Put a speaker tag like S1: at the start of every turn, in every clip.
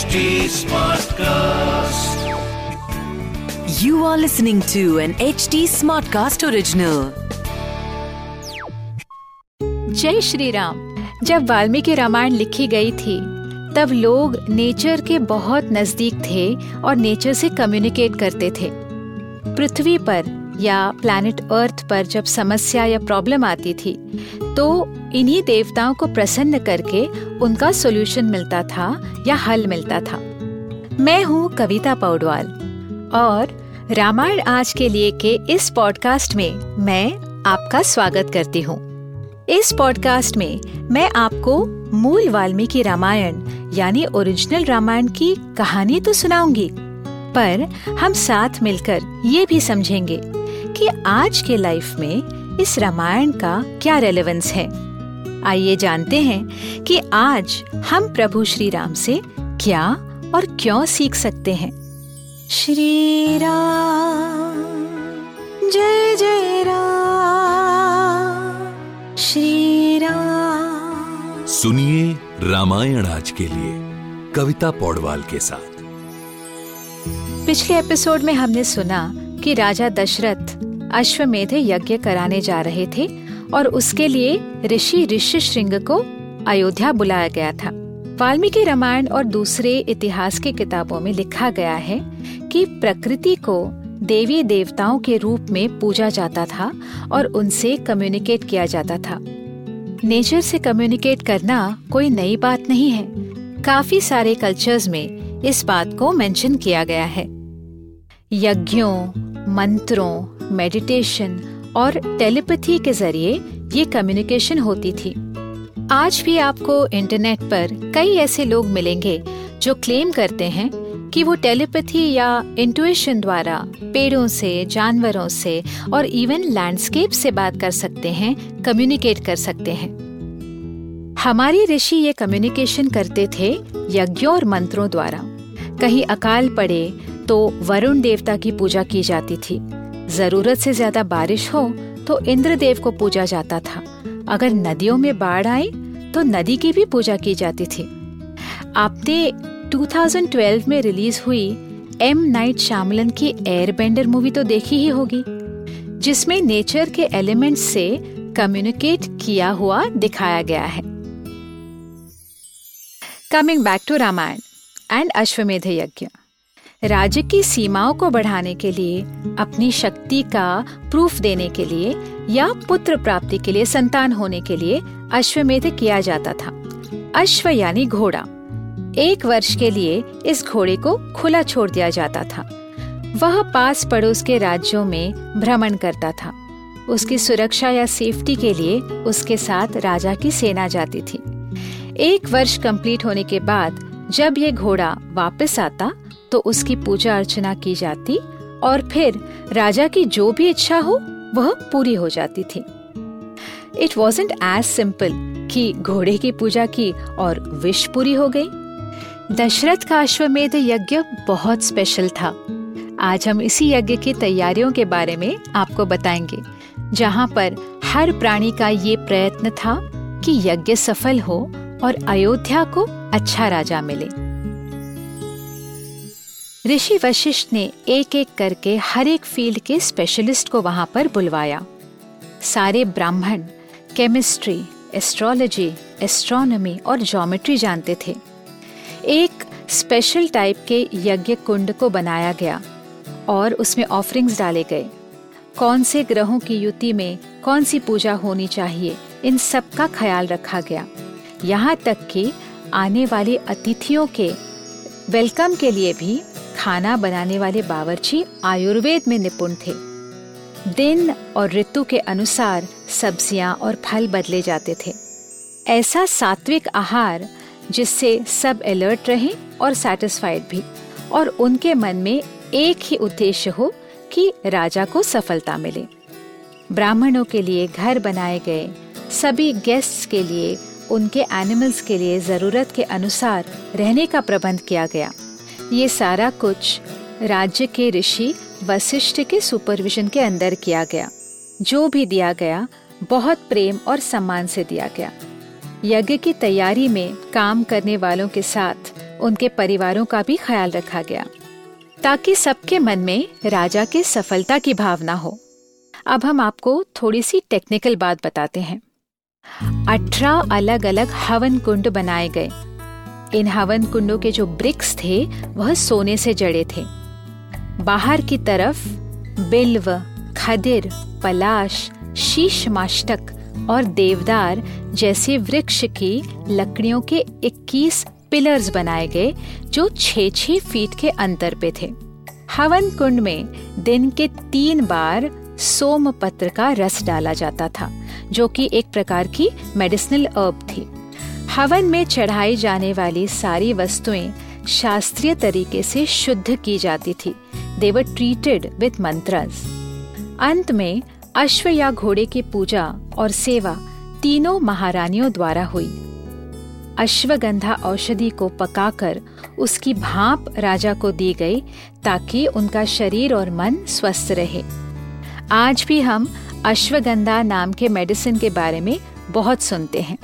S1: HD Smartcast.
S2: You are listening to an HD Smartcast original.
S3: जय श्री राम जब वाल्मीकि रामायण लिखी गई थी तब लोग नेचर के बहुत नज़दीक थे और नेचर से कम्युनिकेट करते थे पृथ्वी पर या प्लैनेट अर्थ पर जब समस्या या प्रॉब्लम आती थी तो इन्हीं देवताओं को प्रसन्न करके उनका सॉल्यूशन मिलता था या हल मिलता था। मैं हूँ कविता पौडवाल और रामायण आज के लिए के इस पॉडकास्ट में मैं आपका स्वागत करती हूँ। इस पॉडकास्ट में मैं आपको मूल वाल्मीकि रामायण यानी ओरिजिनल रामायण की कहानी तो सुनाऊँगी, पर हम साथ मिलकर ये भी समझेंगे कि आज के लाइफ में इस रामायण का क्या रेलेवेंस है? आइए जानते हैं कि आज हम प्रभु श्री राम से क्या और क्यों सीख सकते हैं। श्री राम जय जय राम। श्री राम
S4: सुनिए रामायण आज के लिए कविता पौडवाल के साथ।
S3: पिछले एपिसोड में हमने सुना कि राजा दशरथ अश्वमेध यज्ञ कराने जा रहे थे और उसके लिए ऋषि ऋषि श्रृंग को अयोध्या बुलाया गया था। वाल्मीकि रामायण और दूसरे इतिहास की किताबों में लिखा गया है कि प्रकृति को देवी देवताओं के रूप में पूजा जाता था और उनसे कम्युनिकेट किया जाता था। नेचर से कम्युनिकेट करना कोई नई बात नहीं है। काफ़ी सारे कल्चर्स में इस बात को मेंशन किया गया है। यज्ञों मंत्रों मेडिटेशन और टेलीपैथी के ज़रिए ये कम्युनिकेशन होती थी। आज भी आपको इंटरनेट पर कई ऐसे लोग मिलेंगे जो क्लेम करते हैं कि वो टेलीपैथी या इंटुएशन द्वारा पेड़ों से, जानवरों से और इवन लैंडस्केप से बात कर सकते हैं कम्युनिकेट कर सकते हैं। हमारे ऋषि ये कम्युनिकेशन करते थे यज्ञों और मंत्रों द्वारा। कहीं अकाल पड़े तो वरुण देवता की पूजा की जाती थी। ज़रूरत से ज़्यादा बारिश हो तो इंद्र देव को पूजा जाता था। अगर नदियों में बाढ़ आई तो नदी की भी पूजा की जाती थी। आपने 2012 में रिलीज़ हुई एम नाइट श्यामलन की एयरबेंडर मूवी तो देखी ही होगी, जिसमें नेचर के एलिमेंट्स से कम्युनिकेट किया हुआ दिखाया गया है। Coming back to Ramayana and Ashwamedha yagya राज्य की सीमाओं को बढ़ाने के लिए, अपनी शक्ति का प्रूफ देने के लिए या पुत्र प्राप्ति के लिए संतान होने के लिए अश्वमेध किया जाता था। अश्व यानी घोड़ा। एक वर्ष के लिए इस घोड़े को खुला छोड़ दिया जाता था। वह पास पड़ोस के राज्यों में भ्रमण करता था। उसकी सुरक्षा या सेफ्टी के लिए उसके साथ राजा की सेना जाती थी। एक वर्ष कंप्लीट होने के बाद जब ये घोड़ा वापस आता तो उसकी पूजा अर्चना की जाती और फिर राजा की जो भी इच्छा हो, वह पूरी हो जाती थी। इट वॉजेंट एज सिंपल कि घोड़े की पूजा की और विश पूरी हो गई। दशरथ का अश्वमेध यज्ञ बहुत स्पेशल था। आज हम इसी यज्ञ की तैयारियों के बारे में आपको बताएँगे, जहाँ पर हर प्राणी का ये प्रयत्न था कि यज्ञ सफल हो और अयोध्या को अच्छा राजा मिले। ऋषि वशिष्ठ ने एक एक करके हर एक फ़ील्ड के स्पेशलिस्ट को वहाँ पर बुलवाया। सारे ब्राह्मण केमिस्ट्री एस्ट्रोलॉजी एस्ट्रोनॉमी और ज्योमेट्री जानते थे। एक स्पेशल टाइप के यज्ञ कुंड को बनाया गया और उसमें ऑफरिंग्स डाले गए। कौन से ग्रहों की युति में कौन सी पूजा होनी चाहिए, इन सब का ख्याल रखा गया। यहाँ तक कि आने वाले अतिथियों के वेलकम के लिए भी खाना बनाने वाले बावर्ची आयुर्वेद में निपुण थे। दिन और ऋतु के अनुसार सब्ज़ियाँ और फल बदले जाते थे। ऐसा सात्विक आहार जिससे सब अलर्ट रहे और सेटिस्फाइड भी, और उनके मन में एक ही उद्देश्य हो कि राजा को सफलता मिले। ब्राह्मणों के लिए घर बनाए गए सभी गेस्ट्स के लिए उनके एनिमल्स के लिए ज़रूरत के अनुसार रहने का प्रबंध किया गया। ये सारा कुछ राज्य के ऋषि वशिष्ठ के सुपरविजन के अंदर किया गया। जो भी दिया गया, बहुत प्रेम और सम्मान से दिया गया। यज्ञ की तैयारी में काम करने वालों के साथ उनके परिवारों का भी ख्याल रखा गया, ताकि सबके मन में राजा के सफलता की भावना हो। अब हम आपको थोड़ी सी टेक्निकल बात बताते हैं। अठारह अलग अलग हवन कुंड बनाए गए। इन हवन कुंडों के जो ब्रिक्स थे, वह सोने से जड़े थे। बाहर की तरफ़ बिल्व, खदिर, पलाश शीश माष्टक और देवदार जैसे वृक्ष की लकड़ियों के 21 पिलर्स बनाए गए, जो 6-6 फीट के अंतर पे थे। हवन कुंड में दिन के तीन बार सोम पत्र का रस डाला जाता था, जो कि एक प्रकार की मेडिसिनल अर्ब थी। हवन में चढ़ाई जाने वाली सारी वस्तुएँ शास्त्रीय तरीके से शुद्ध की जाती थी। देवर ट्रीटेड विथ मंत्रस अंत में, अश्व या घोड़े की पूजा और सेवा तीनों महारानियों द्वारा हुई। अश्वगंधा औषधि को पकाकर उसकी भाप राजा को दी गई, ताकि उनका शरीर और मन स्वस्थ रहे। आज भी हम अश्वगंधा नाम के मेडिसिन के बारे में बहुत सुनते हैं।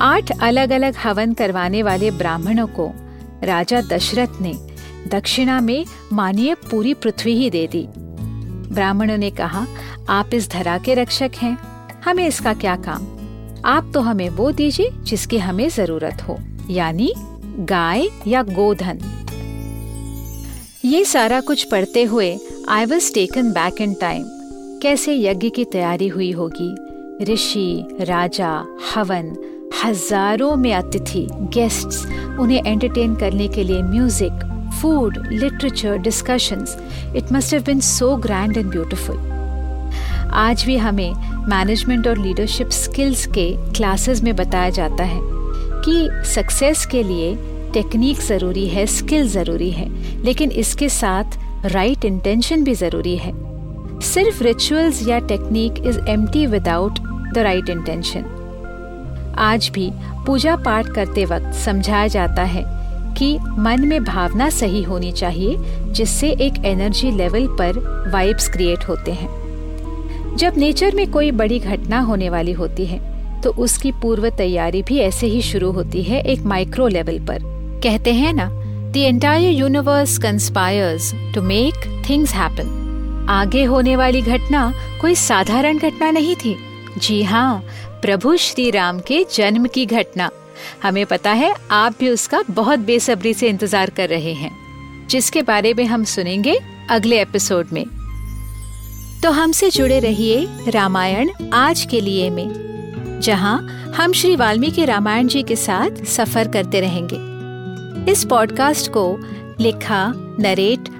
S3: आठ अलग अलग हवन करवाने वाले ब्राह्मणों को राजा दशरथ ने दक्षिणा में मानिए पूरी पृथ्वी ही दे दी। ब्राह्मणों ने कहा, आप इस धरा के रक्षक हैं, हमें इसका क्या काम? आप तो हमें वो दीजिए जिसकी हमें ज़रूरत हो, यानी गाय या गोधन। ये सारा कुछ पढ़ते हुए I was taken back in time कैसे यज्ञ की तैयारी हुई होगी? ऋषि, राजा, हवन, हज़ारों में अतिथि गेस्ट्स उन्हें एंटरटेन करने के लिए music food literature discussions it must have been so grand and beautiful आज भी हमें मैनेजमेंट और लीडरशिप स्किल्स के क्लासेस में बताया जाता है कि सक्सेस के लिए टेक्निक ज़रूरी है स्किल ज़रूरी है, लेकिन इसके साथ राइट right इंटेंशन भी ज़रूरी है। सिर्फ़ रिचुअल्स या technique is empty without the right intention आज भी पूजा पाठ करते वक्त समझाया जाता है कि मन में भावना सही होनी चाहिए, जिससे एक एनर्जी लेवल पर वाइब्स क्रिएट होते हैं। जब नेचर में कोई बड़ी घटना होने वाली होती है तो उसकी पूर्व तैयारी भी ऐसे ही शुरू होती है एक माइक्रो लेवल पर। कहते हैं ना the entire universe conspires to make things happen आगे होने वाली घटना कोई साधारण घटना नहीं थी। जी हाँ प्रभु श्री राम के जन्म की घटना। हमें पता है, आप भी उसका बहुत बेसब्री से इंतज़ार कर रहे हैं। जिसके बारे में हम सुनेंगे अगले एपिसोड में। तो हमसे जुड़े रहिए रामायण आज के लिए में, जहाँ हम श्री वाल्मीकि रामायण जी के साथ सफ़र करते रहेंगे। इस पॉडकास्ट को लिखा, नरेट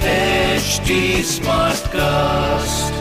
S1: HD Smartcast.